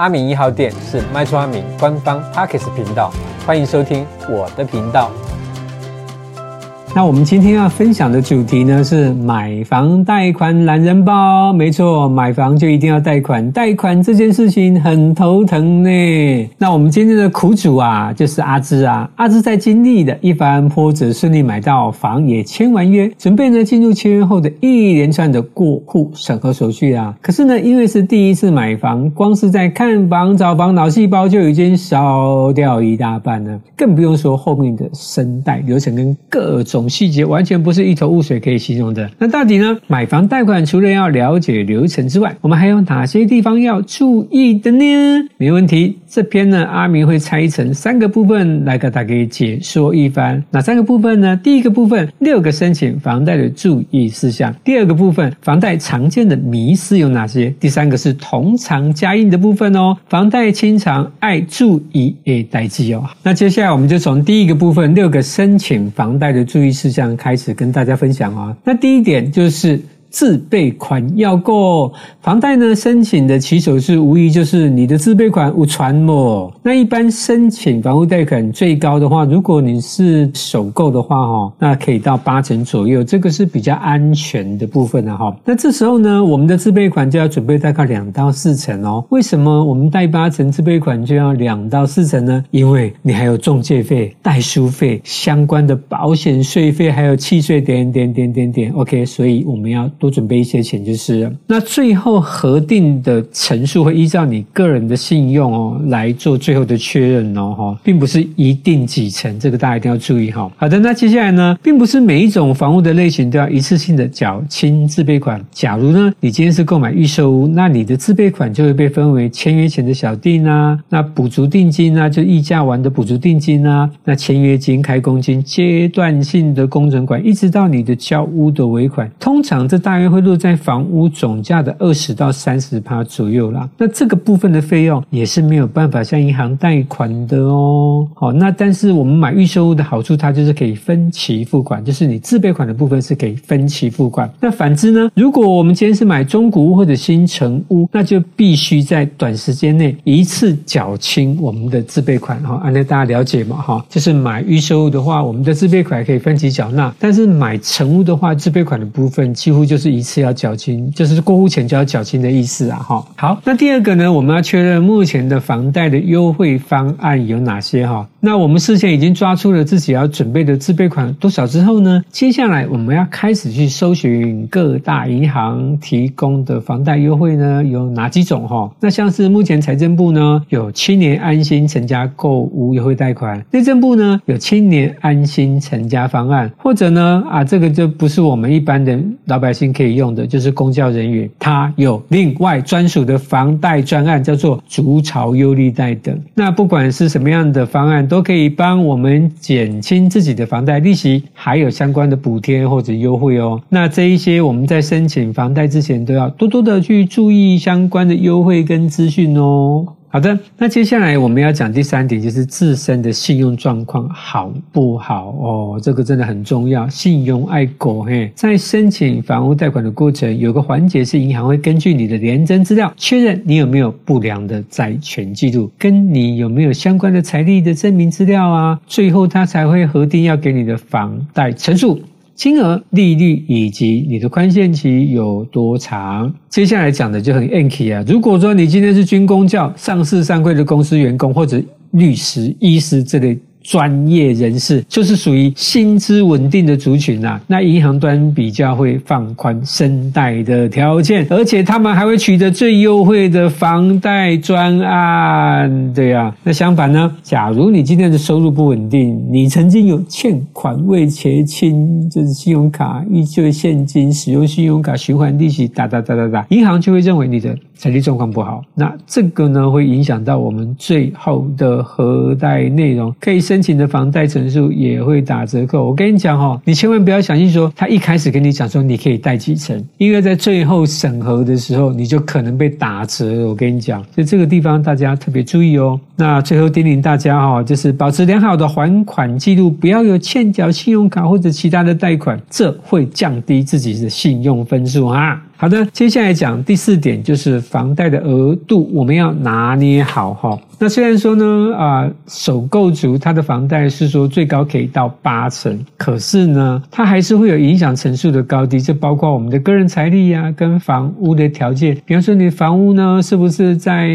阿明一号店是麦厨阿明官方 Parks 频道，欢迎收听我的频道。那我们今天要分享的主题呢，是买房贷款懒人包。没错，买房就一定要贷款，贷款这件事情很头疼呢。那我们今天的苦主啊，就是阿芝啊。阿芝在经历的一番波折，顺利买到房，也签完约，准备呢进入签约后的一连串的过户审核手续啊。可是呢，因为是第一次买房，光是在看房找房脑细胞就已经烧掉一大半了，更不用说后面的申贷流程跟各种。细节完全不是一头雾水可以形容的。那到底呢？买房贷款除了要了解流程之外，我们还有哪些地方要注意的呢？没问题，这篇呢，阿明会拆成三个部分来给大家解说一番。哪三个部分呢？第一个部分，六个申请房贷的注意事项；第二个部分，房贷常见的迷思有哪些？第三个是同偿加印的部分哦。房贷清偿爱注意诶代志哦。那接下来我们就从第一个部分，六个申请房贷的注意事项开始跟大家分享啊。那第一点就是。自备款要够，房贷呢申请的起手是无疑就是你的自备款有传没。那一般申请房屋贷款最高的话，如果你是首购的话哈，那可以到八成左右，这个是比较安全的部分了哈。那这时候呢，我们的自备款就要准备大概两到四成哦。为什么我们贷八成自备款就要两到四成呢？因为你还有中介费、代书费、相关的保险税费，还有契税点点点点点。OK，所以我们要。多准备一些钱就是了。那最后核定的层数会依照你个人的信用哦来做最后的确认哦哈，并不是一定几成，这个大家一定要注意哈。好的，那接下来呢，并不是每一种房屋的类型都要一次性的缴清自备款。假如呢，你今天是购买预售屋，那你的自备款就会被分为签约前的小定啊，那补足定金啊，就议价完的补足定金啊，那签约金、开工金、阶段性的工程款，一直到你的交屋的尾款，通常这大。大约会落在房屋总价的二十到三十趴左右啦。那这个部分的费用也是没有办法向银行贷款的哦。好，那但是我们买预售屋的好处，它就是可以分期付款，就是你自备款的部分是可以分期付款。那反之呢，如果我们今天是买中古屋或者新城屋，那就必须在短时间内一次缴清我们的自备款哈。那大家了解吗？哈，就是买预售屋的话，我们的自备款可以分期缴纳，但是买成屋的话，自备款的部分几乎就。是一次要缴清，就是过户前就要缴清的意思啊！哈，好，那第二个呢，我们要确认目前的房贷的优惠方案有哪些哈？那我们事先已经抓出了自己要准备的自备款多少之后呢，接下来我们要开始去搜寻各大银行提供的房贷优惠呢，有哪几种哈？那像是目前财政部呢有青年安心成家购屋优惠贷款，内政部呢有青年安心成家方案，或者呢啊这个就不是我们一般的老百姓。可以用的就是公教人员，他有另外专属的房贷专案，叫做筑巢优利贷等。那不管是什么样的方案，都可以帮我们减轻自己的房贷利息，还有相关的补贴或者优惠哦。那这一些我们在申请房贷之前，都要多多的去注意相关的优惠跟资讯哦。好的，那接下来我们要讲第三点，就是自身的信用状况好不好哦，这个真的很重要，信用爱国嘿。在申请房屋贷款的过程，有个环节是银行会根据你的廉征资料，确认你有没有不良的债权记录，跟你有没有相关的财力的证明资料啊，最后他才会核定要给你的房贷成数。金额、利率以及你的宽限期有多长？接下来讲的就很 anky 啊。如果说你今天是军工教、上市上柜的公司员工，或者律师、医师这类。专业人士就是属于薪资稳定的族群啊，那银行端比较会放宽申贷的条件，而且他们还会取得最优惠的房贷专案，对啊。那相反呢，假如你今天的收入不稳定，你曾经有欠款未结清，就是信用卡依旧现金，使用信用卡循环利息，哒哒哒哒哒，银行就会认为你的财力状况不好，那这个呢会影响到我们最后的核贷内容，可以。申请的房贷成数也会打折扣。我跟你讲哦，你千万不要相信说他一开始跟你讲说你可以贷几成，因为在最后审核的时候你就可能被打折。我跟你讲，所以这个地方大家特别注意哦。那最后叮咛大家哈，就是保持良好的还款记录，不要有欠缴信用卡或者其他的贷款，这会降低自己的信用分数啊。好的，接下来讲第四点，就是房贷的额度，我们要拿捏好哈。那虽然说呢，啊、首购族他的房贷是说最高可以到八成，可是呢，它还是会有影响层数的高低，这包括我们的个人财力啊，跟房屋的条件。比方说，你房屋呢，是不是在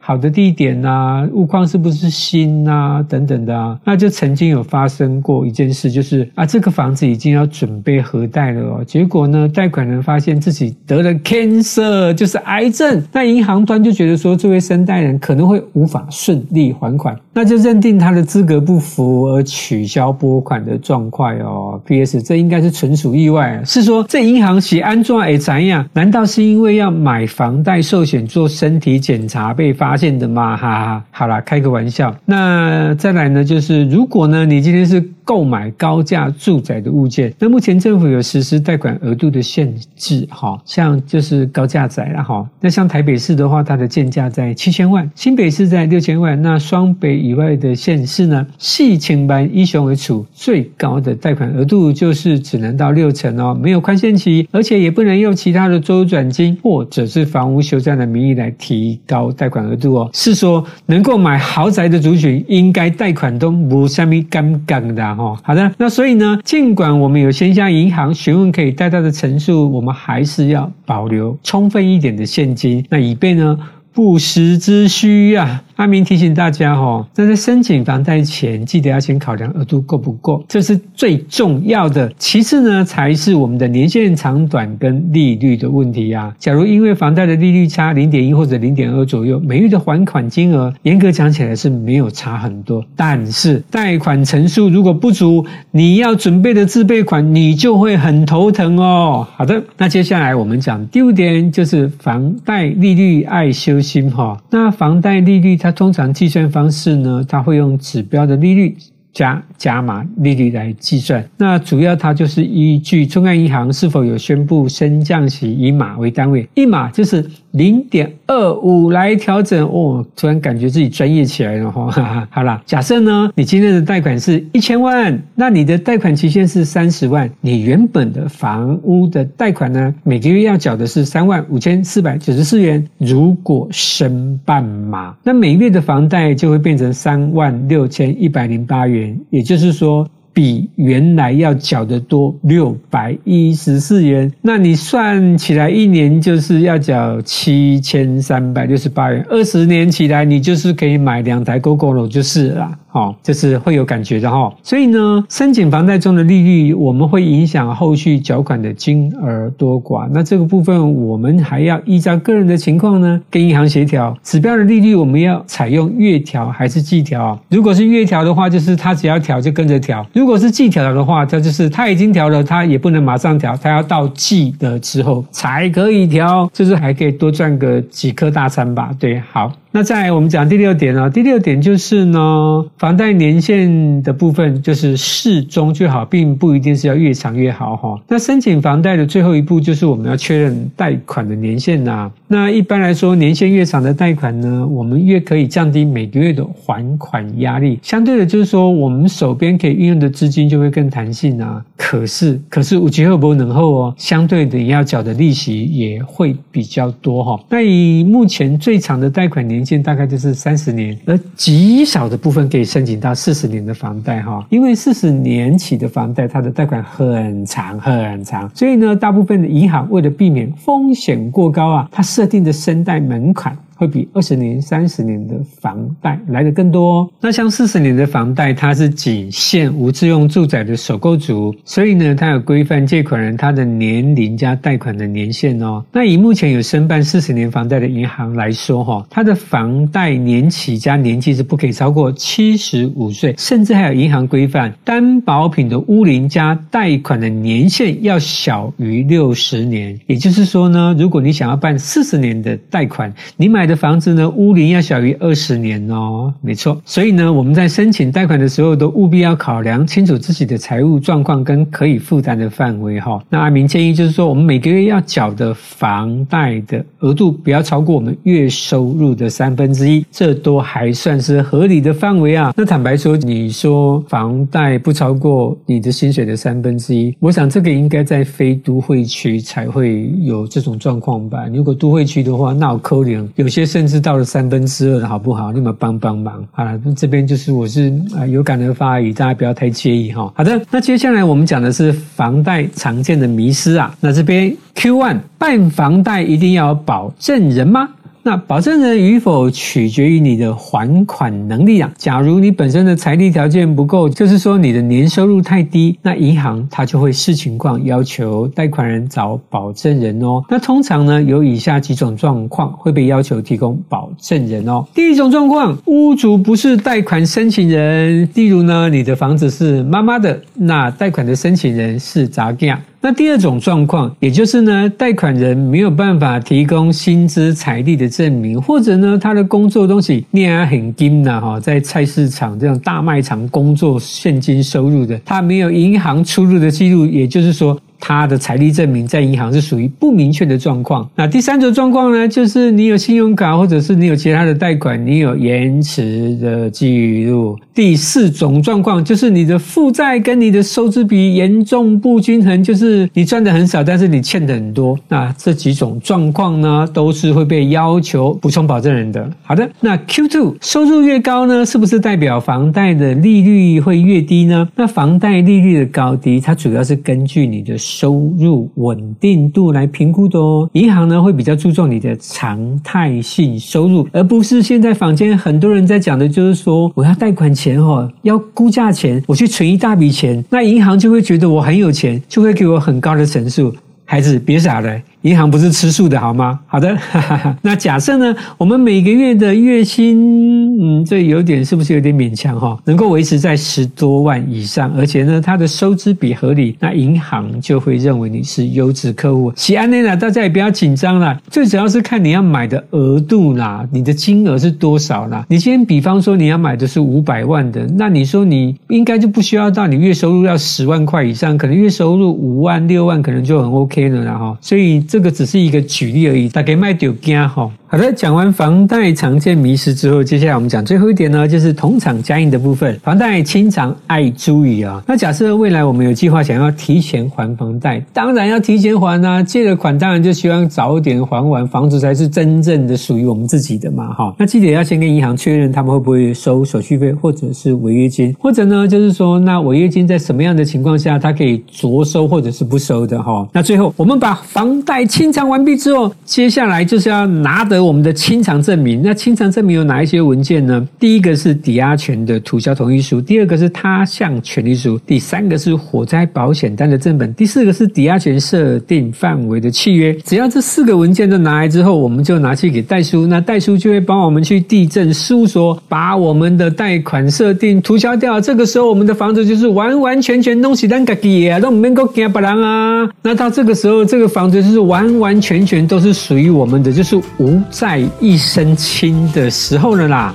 好的地点啊，物况是不是新啊，等等的啊。那就曾经有发生过一件事，就是啊，这个房子已经要准备核贷了哦，结果呢，贷款人发现自己得了 cancer，就是癌症，那银行端就觉得说，这位申贷人可能会无法。顺利还款，那就认定他的资格不符而取消拨款的状况哦。P.S. 这应该是纯属意外，是说这银行是安怎会怎样？难道是因为要买房贷寿险做身体检查被发现的吗？哈哈，好啦，开个玩笑。那再来呢，就是如果呢，你今天是。购买高价住宅的物件，那目前政府有实施贷款额度的限制，哈，像就是高价宅了哈。那像台北市的话，它的建价在七千万，新北市在六千万，那双北以外的县市呢，四千万以上为主，最高的贷款额度就是只能到六成哦，没有宽限期，而且也不能用其他的周转金或者是房屋修缮的名义来提高贷款额度哦。是说能够买豪宅的族群，应该贷款都无虾米尴尬的。哦，好的，那所以呢，尽管我们有先向银行询问可以贷到的陈述，我们还是要保留充分一点的现金，那以备呢不时之需啊。阿明提醒大家哈，那在申请房贷前，记得要先考量额度够不够，这是最重要的。其次呢，才是我们的年限长短跟利率的问题啊。假如因为房贷的利率差零点一或者零点二左右，每月的还款金额严格讲起来是没有差很多，但是贷款成数如果不足，你要准备的自备款你就会很头疼哦。好的，那接下来我们讲第五点，就是房贷利率爱修心哈。那房贷利率它。它通常计算方式呢，它会用指标的利率加加码利率来计算。那主要它就是依据中央银行是否有宣布升降息，以码为单位，一码就是。零点二五来调整哦，突然感觉自己专业起来了哈。哈哈，好啦，假设呢，你今天的贷款是一千万，那你的贷款期限是三十万，你原本的房屋的贷款呢，每个月要缴的是三万五千四百九十四元。如果升半码，那每月的房贷就会变成三万六千一百零八元，也就是说。比原来要缴的多六百一十四元，那你算起来一年就是要缴七千三百六十八元，二十年起来你就是可以买两台 Gogoro 就是了。哦，就是会有感觉的哈，所以呢，申请房贷中的利率，我们会影响后续缴款的金额多寡。那这个部分，我们还要依照个人的情况呢，跟银行协调。指标的利率，我们要采用月调还是季调？如果是月调的话，就是他只要调就跟着调；如如果是季调的话，它就是它已经调了，它也不能马上调，它要到季的之后才可以调，就是还可以多赚个几颗大餐吧。对，好。那再，我们讲第六点啊，第六点就是呢，房贷年限的部分就是适中就好，并不一定是要越长越好哈。那申请房贷的最后一步就是我们要确认贷款的年限呐。那一般来说，年限越长的贷款呢，我们越可以降低每个月的还款压力。相对的，就是说我们手边可以运用的资金就会更弹性啊。可是，可是无极后不能后哦，相对的你要缴的利息也会比较多哈。那以目前最长的贷款，年限大概就是三十年，而极少的部分可以申请到四十年的房贷哈，因为四十年起的房贷，它的贷款很长很长，所以呢，大部分的银行为了避免风险过高啊，它设定的申贷门槛。会比二十年、三十年的房贷来得更多。那像四十年的房贷，它是仅限无自用住宅的首购族，所以呢，它有规范借款人他的年龄加贷款的年限哦。那以目前有申办四十年房贷的银行来说，哈，它的房贷年期加年纪是不可以超过七十五岁，甚至还有银行规范担保品的屋龄加贷款的年限要小于六十年。也就是说呢，如果你想要办四十年的贷款，你买的房子呢，屋龄要小于二十年哦，没错。所以呢，我们在申请贷款的时候，都务必要考量清楚自己的财务状况跟可以负担的范围哈。那阿明建议就是说，我们每个月要缴的房贷的额度不要超过我们月收入的三分之一，这都还算是合理的范围啊。那坦白说，你说房贷不超过你的薪水的三分之一，我想这个应该在非都会区才会有这种状况吧。如果都会区的话，那我可能有些甚至到了三分之二的好不好？你们帮帮忙。好了，这边就是我是啊有感而发而已，大家不要太介意哈。好的，那接下来我们讲的是房贷常见的迷失啊。那这边 Q one 办房贷一定要保证人吗？那保证人与否取决于你的还款能力啊。假如你本身的财力条件不够，就是说你的年收入太低，那银行它就会视情况要求贷款人找保证人哦。那通常呢，有以下几种状况会被要求提供保证人哦。第一种状况，屋主不是贷款申请人，例如呢，你的房子是妈妈的，那贷款的申请人是查囝。那第二种状况，也就是呢，贷款人没有办法提供薪资财力的证明，或者呢，他的工作东西你也很金呐哈，在菜市场这种大卖场工作现金收入的，他没有银行出入的记录，也就是说。他的财力证明在银行是属于不明确的状况。那第三种状况呢，就是你有信用卡，或者是你有其他的贷款，你有延迟的记录。第四种状况就是你的负债跟你的收支比严重不均衡，就是你赚的很少，但是你欠的很多。那这几种状况呢，都是会被要求补充保证人的。好的，那 Q2 收入越高呢，是不是代表房贷的利率会越低呢？那房贷利率的高低，它主要是根据你的。收入稳定度来评估的哦，银行呢会比较注重你的常态性收入，而不是现在坊间很多人在讲的，就是说我要贷款前哦，要估价钱，我去存一大笔钱，那银行就会觉得我很有钱，就会给我很高的成数。孩子别傻了。银行不是吃素的好吗？好的，哈哈哈。那假设呢，我们每个月的月薪，这有点是不是有点勉强哈？能够维持在十多万以上，而且呢，它的收支比合理，那银行就会认为你是优质客户。喜安内啦，大家也不要紧张啦，最主要是看你要买的额度啦，你的金额是多少啦？你今天比方说你要买的是五百万的，那你说你应该就不需要到你月收入要十万块以上，可能月收入五万六万可能就很 OK 了啦哈。所以。这个只是一个举例而已，大家卖丢惊哈。好的，讲完房贷常见迷失之后，接下来我们讲最后一点呢，就是同场加映的部分。房贷清偿爱注意啊！那假设未来我们有计划想要提前还房贷，当然要提前还啊。借了款当然就希望早点还完，房子才是真正的属于我们自己的嘛。哈，那记得要先跟银行确认他们会不会收手续费或者是违约金，或者呢就是说那违约金在什么样的情况下他可以酌收或者是不收的哈。那最后我们把房贷清偿完毕之后，接下来就是要拿的。我们的清偿证明，那清偿证明有哪一些文件呢？第一个是抵押权的涂销同意书，第二个是他项权利书，第三个是火灾保险单的正本，第四个是抵押权设定范围的契约。只要这四个文件都拿来之后，我们就拿去给代书，那代书就会帮我们去地震事务所把我们的贷款设定涂销掉。这个时候，我们的房子就是完完全全东西单个给啊，都没够给别人啊。那到这个时候，这个房子就是完完全全都是属于我们的，就是无。在一身轻的时候了啦。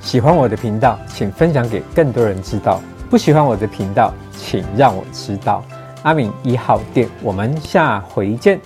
喜欢我的频道，请分享给更多人知道；不喜欢我的频道，请让我知道。阿敏一号店，我们下回见。